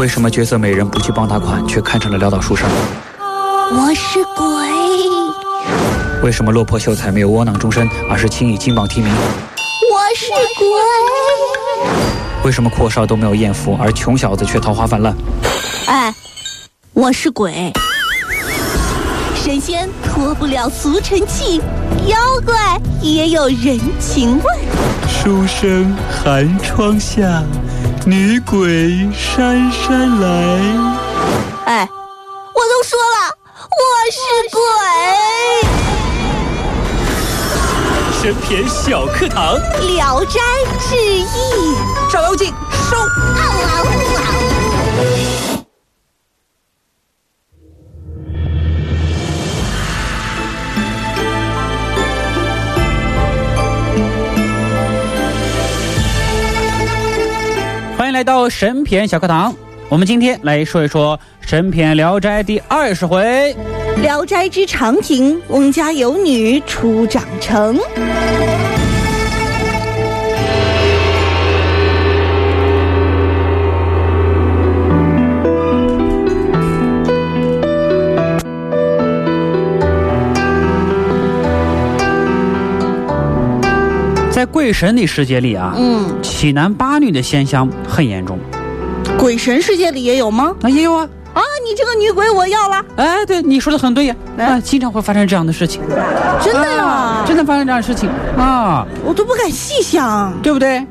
为什么绝色美人不去傍大款，却看成了潦倒书生？我是鬼。为什么落魄秀才没有窝囊终身，而是轻易金榜题名？我是鬼。为什么阔少都没有艳福，而穷小子却桃花泛滥？哎，我是鬼。神仙脱不了俗尘气，妖怪也有人情味。书生寒窗下，女鬼姗姗来。哎，我都说了，我是鬼。神篇小课堂，《聊斋志异》，照妖镜收。欢来到神篇小课堂，我们今天来说一说神篇《聊斋》第二十回。《聊斋之长亭》，翁家有女初长成。鬼神的世界里啊，嗯，七男八女的现象很严重。鬼神世界里也有吗？那也有啊，啊，你这个女鬼我要了，哎，对，你说的很对呀，哎。啊，经常会发生这样的事情，真的呀、啊真的发生这样的事情。啊，我都不敢细想。对不对？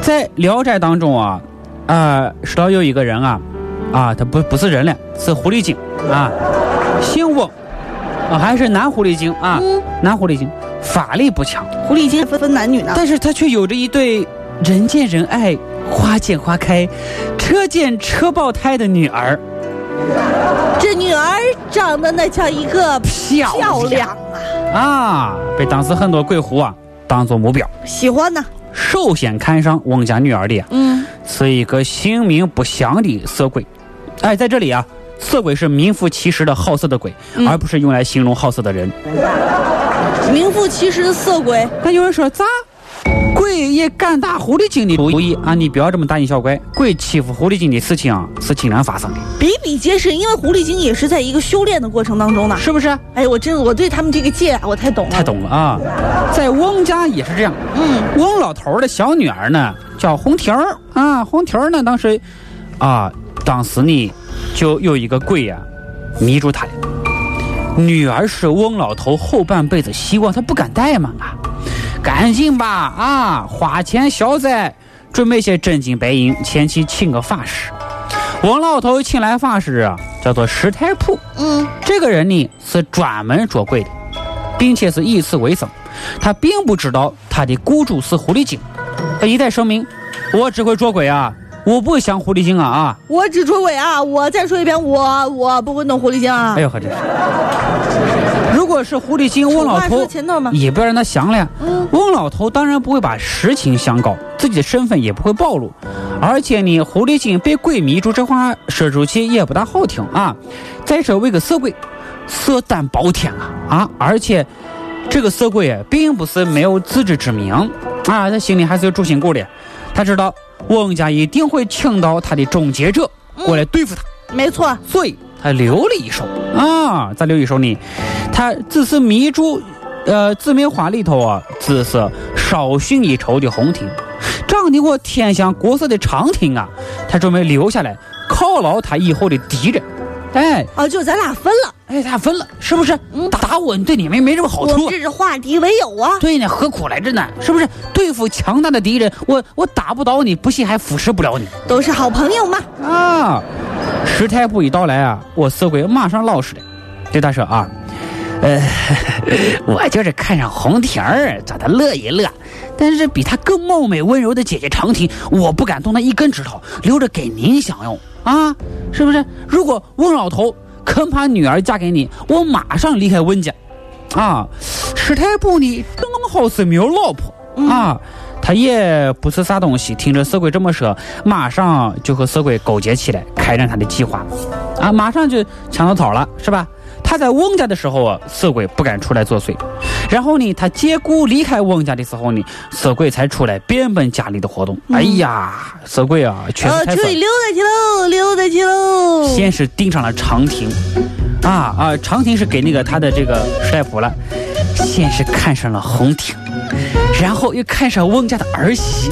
在《聊斋》当中啊，啊，说到有一个人啊，啊，他不不是人了，是狐狸精。啊，姓翁，啊，还是男狐狸精啊，嗯男狐狸精，法力不强，狐狸精分分男女呢？但是他却有着一对人见人爱、花见花开、车见车爆胎的女儿，这女儿长得那叫一个漂漂亮啊，啊，被当时很多鬼狐啊当做目标。喜欢呢。首先看上翁家女儿的啊嗯，是一个姓名不详的色鬼。哎，在这里啊，色鬼是名副其实的好色的鬼，嗯而不是用来形容好色的人。名副其实的色鬼。那有人说咋？鬼也敢打狐狸精的主意啊！你不要这么大惊小怪，鬼欺负狐狸精的事情啊是经常发生的，比比皆是，因为狐狸精也是在一个修炼的过程当中呢。是不是？哎，我真的我对他们这个界啊，我太懂了。太懂了啊！在翁家也是这样。嗯，翁老头儿的小女儿呢，叫红婷儿啊。红婷儿呢，当时啊，当时呢，就有一个鬼呀、迷住他了。女儿是翁老头后半辈子希望，他不敢怠慢啊，赶紧吧啊，花钱消灾，准备些真金白银前去请个法师。翁老头请来法师啊，叫做石太仆。嗯，这个人呢是专门捉鬼的，并且是以此为生。他并不知道他的雇主是狐狸精，他一再声明：“我只会捉鬼啊，我不会降狐狸精啊啊我只捉鬼啊！我再说一遍，我我不会弄狐狸精！”啊哎。呦呵，这是。如果是狐狸精，翁老头也不要让他降了呀。嗯，翁老头当然不会把实情相告，自己的身份也不会暴露，而且呢，狐狸精被鬼迷住，这话说出去也不大好听啊。再说为个色鬼，色胆包天啊啊！而且这个色鬼啊，并不是没有自知之明啊，他心里还是有主心骨的，他知道翁家一定会请到他的终结者过来对付他。没错。所以他留了一手啊，咋留一手呢？他只是迷住，呃，紫梅花里头啊，只是稍逊一筹的红亭，长得我天香国色的长亭啊，他准备留下来犒劳他以后的敌人。哎啊，就咱俩分了，哎，他分了，是不是？嗯打我对你没没什么好处这是化敌为友啊。对呢，何苦来着呢？是不是？对付强大的敌人，我我打不倒你，不信还腐蚀不了你。都是好朋友嘛。啊，时太仆一到来啊，我色鬼马上老实了，对他说啊，呃，我就是看上红婷儿，找她乐一乐，但是比她更貌美温柔的姐姐长亭，我不敢动她一根指头，留着给您享用啊，是不是？如果翁老头肯把女儿嫁给你，我马上离开温家。啊，史太仆呢，正好是没有老婆、啊，他也不是啥东西。听着色鬼这么说，马上就和色鬼勾结起来，开展他的计划，啊，马上就抢到草了，是吧？他在翁家的时候啊，色鬼不敢出来作祟。然后呢，他借故离开翁家的时候呢，色鬼才出来变本加厉的活动。哎呀，色鬼啊，确实太可以溜达去喽，溜达去喽。先是盯上了长亭，啊啊，长亭是给那个他的这个士大夫了。先是看上了红亭，然后又看上翁家的儿媳。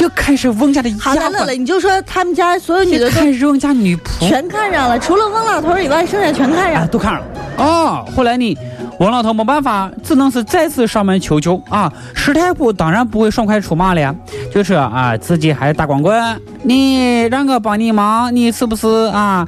又看上翁家的好了，乐乐，你就说他们家所有女的看上翁家女仆，全看上了，除了翁老头以外，剩下全看上，都看上了。哦，后来呢，翁老头没办法，只能是再次上门求救啊。石太仆当然不会爽快出马了，呀，就是啊，自己还是大光棍，你让我帮你忙，你是不是啊，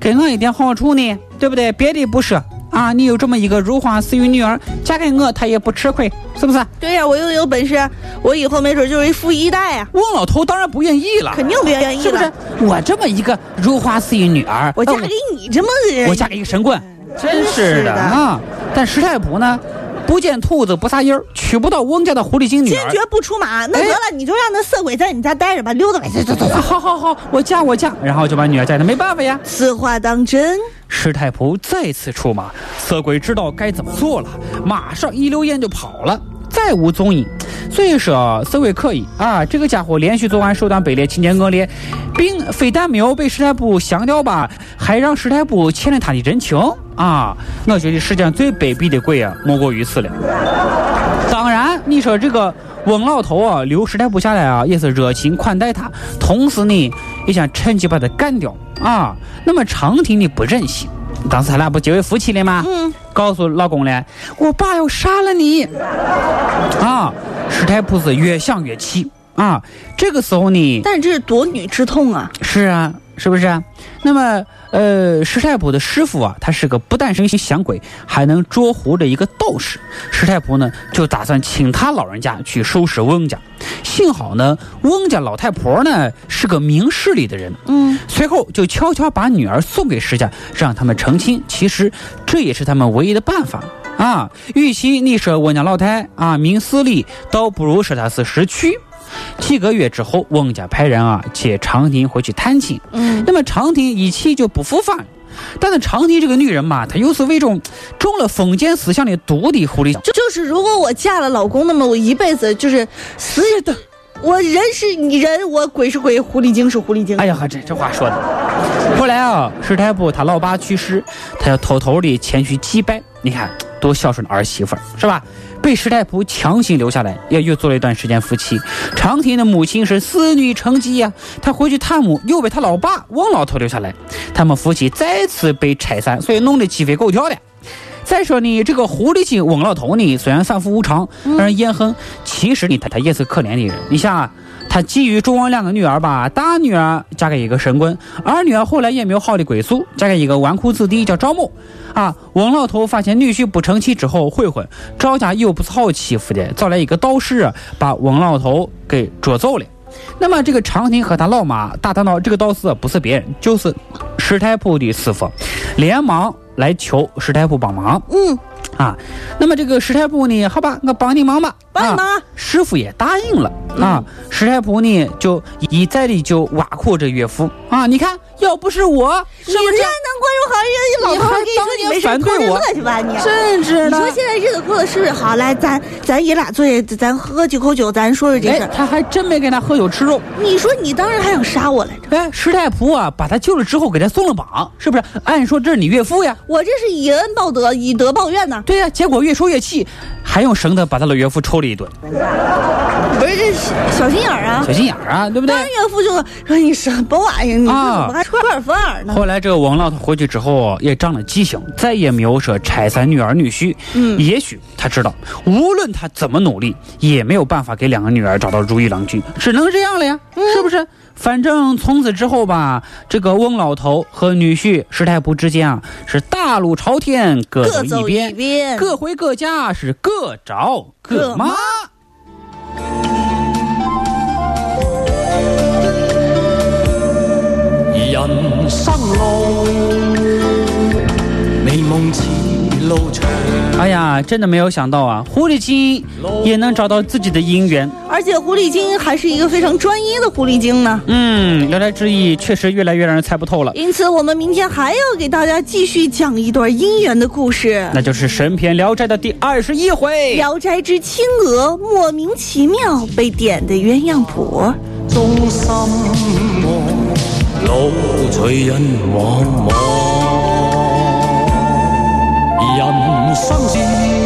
给我一点好处呢？对不对？别的不说。啊，你有这么一个如花似玉女儿，嫁给我，她也不吃亏，是不是？对呀，我又有本事，我以后没准就是一富一代啊！王老头当然不愿意了，肯定不愿意，是不是？我这么一个如花似玉女儿，我嫁给你这么个人，我嫁给一个神棍，真是的啊！但石太仆呢？不见兔子不撒鹰儿，娶不到翁家的狐狸精女坚决不出马。那得了，你就让那色鬼在你家待着吧，溜达呗。走走走，好好好，我嫁我嫁，然后就把女儿带着，没办法呀。此话当真？石太仆再次出马，色鬼知道该怎么做了，马上一溜烟就跑了，再无踪影。所以说，色鬼可以啊，这个家伙连续作案，手段卑劣，情节恶劣，并非但没有被石太仆降掉吧，还让石太仆欠了他的人情。啊，我觉得世界上最卑鄙的鬼啊，莫过于此了。当然，你说这个翁老头啊，留史太仆下来啊，也是热情款待他，同时呢，也想趁机把他干掉啊。那么长亭呢不忍心，当时他俩不结为夫妻了吗？嗯。告诉老公了，我爸要杀了你。啊，史太仆是越想越气啊。这个时候呢，但这是夺女之痛啊。是啊，是不是？啊那么。呃，石太婆的师傅啊，他是个不但生性降鬼，还能捉狐的一个道士。石太婆呢，就打算请他老人家去收拾翁家。幸好呢，翁家老太婆呢是个明事理的人，嗯，随后就悄悄把女儿送给石家，让他们成亲。其实这也是他们唯一的办法啊。与其你说翁家老太啊明事理，倒不如说他是识趣。几个月之后，翁家派人啊接长亭回去探亲。嗯，那么长亭一去就不复返。但是长亭这个女人嘛，她又是为种中了封建思想的毒的狐狸。就就是如果我嫁了老公，那么我一辈子就是死的。我人是你人，我鬼是鬼，狐狸精是狐狸精。哎呀，这这话说的。后来啊，石太仆他老爸去世，他要偷偷的前去祭拜。你看多孝顺的儿媳妇儿是吧？被石太仆强行留下来，又又做了一段时间夫妻。长亭的母亲是思女成疾呀，他回去探母，又被他老爸翁老头留下来，他们夫妻再次被拆散，所以弄得鸡飞狗跳的。再说呢，这个狐狸精翁老头呢，虽然反复无常，让人厌恨，其实呢，他他也是可怜的人。你想啊。他觊觎众王两个女儿吧，大女儿嫁给一个神棍，二女儿后来也没有好的归宿，嫁给一个纨绔子弟叫赵某。啊，翁老头发现女婿不成器之后悔婚，赵家又不是好欺负的，找来一个道士把翁老头给捉走了。那么这个长亭和他老妈打探到这个道士不是别人，就是石太仆的师傅，连忙来求石太仆帮忙。嗯。啊，那么这个石太仆呢？好吧，我帮你忙吧，帮你忙。师傅也答应了啊。石太仆呢，就一再的就挖苦这岳父啊。你看，要不是我，你然能过入好日子，老头跟你说你没事过日子去吧？你甚至呢？你说现在日子过得是不是好？来，咱咱爷俩坐下，咱喝几口酒，咱说说这事。他还真没跟他喝酒吃肉。你说你当时还想杀我来着？哎，石太仆啊，把他救了之后，给他送了榜，是不是？按说这是你岳父呀。我这是以恩报德，以德报怨呢。对呀，结果越说越气，还用绳子把他的岳父抽了一顿。不是这小心眼儿啊，小心眼儿啊，对不对？岳父就说你什么玩意儿，你怎么还出尔反尔呢？后来这个王老头回去之后也长了记性，再也没有说拆散女儿女婿。嗯，也许他知道，无论他怎么努力，也没有办法给两个女儿找到如意郎君，只能这样了呀，是不是？反正从此之后吧，这个翁老头和女婿石太仆之间啊，是大路朝天，各走一边，各回各家，是各找各妈。人生路，美梦似路长。哎呀。啊，真的没有想到啊，狐狸精也能找到自己的姻缘。而且狐狸精还是一个非常专一的狐狸精呢。嗯，《聊斋志异》确实越来越让人猜不透了。因此，我们明天还要给大家继续讲一段姻缘的故事，那就是神篇《聊斋》的第二十一回《聊斋之青娥莫名其妙被点的鸳鸯谱》。中心路随人茫茫人生是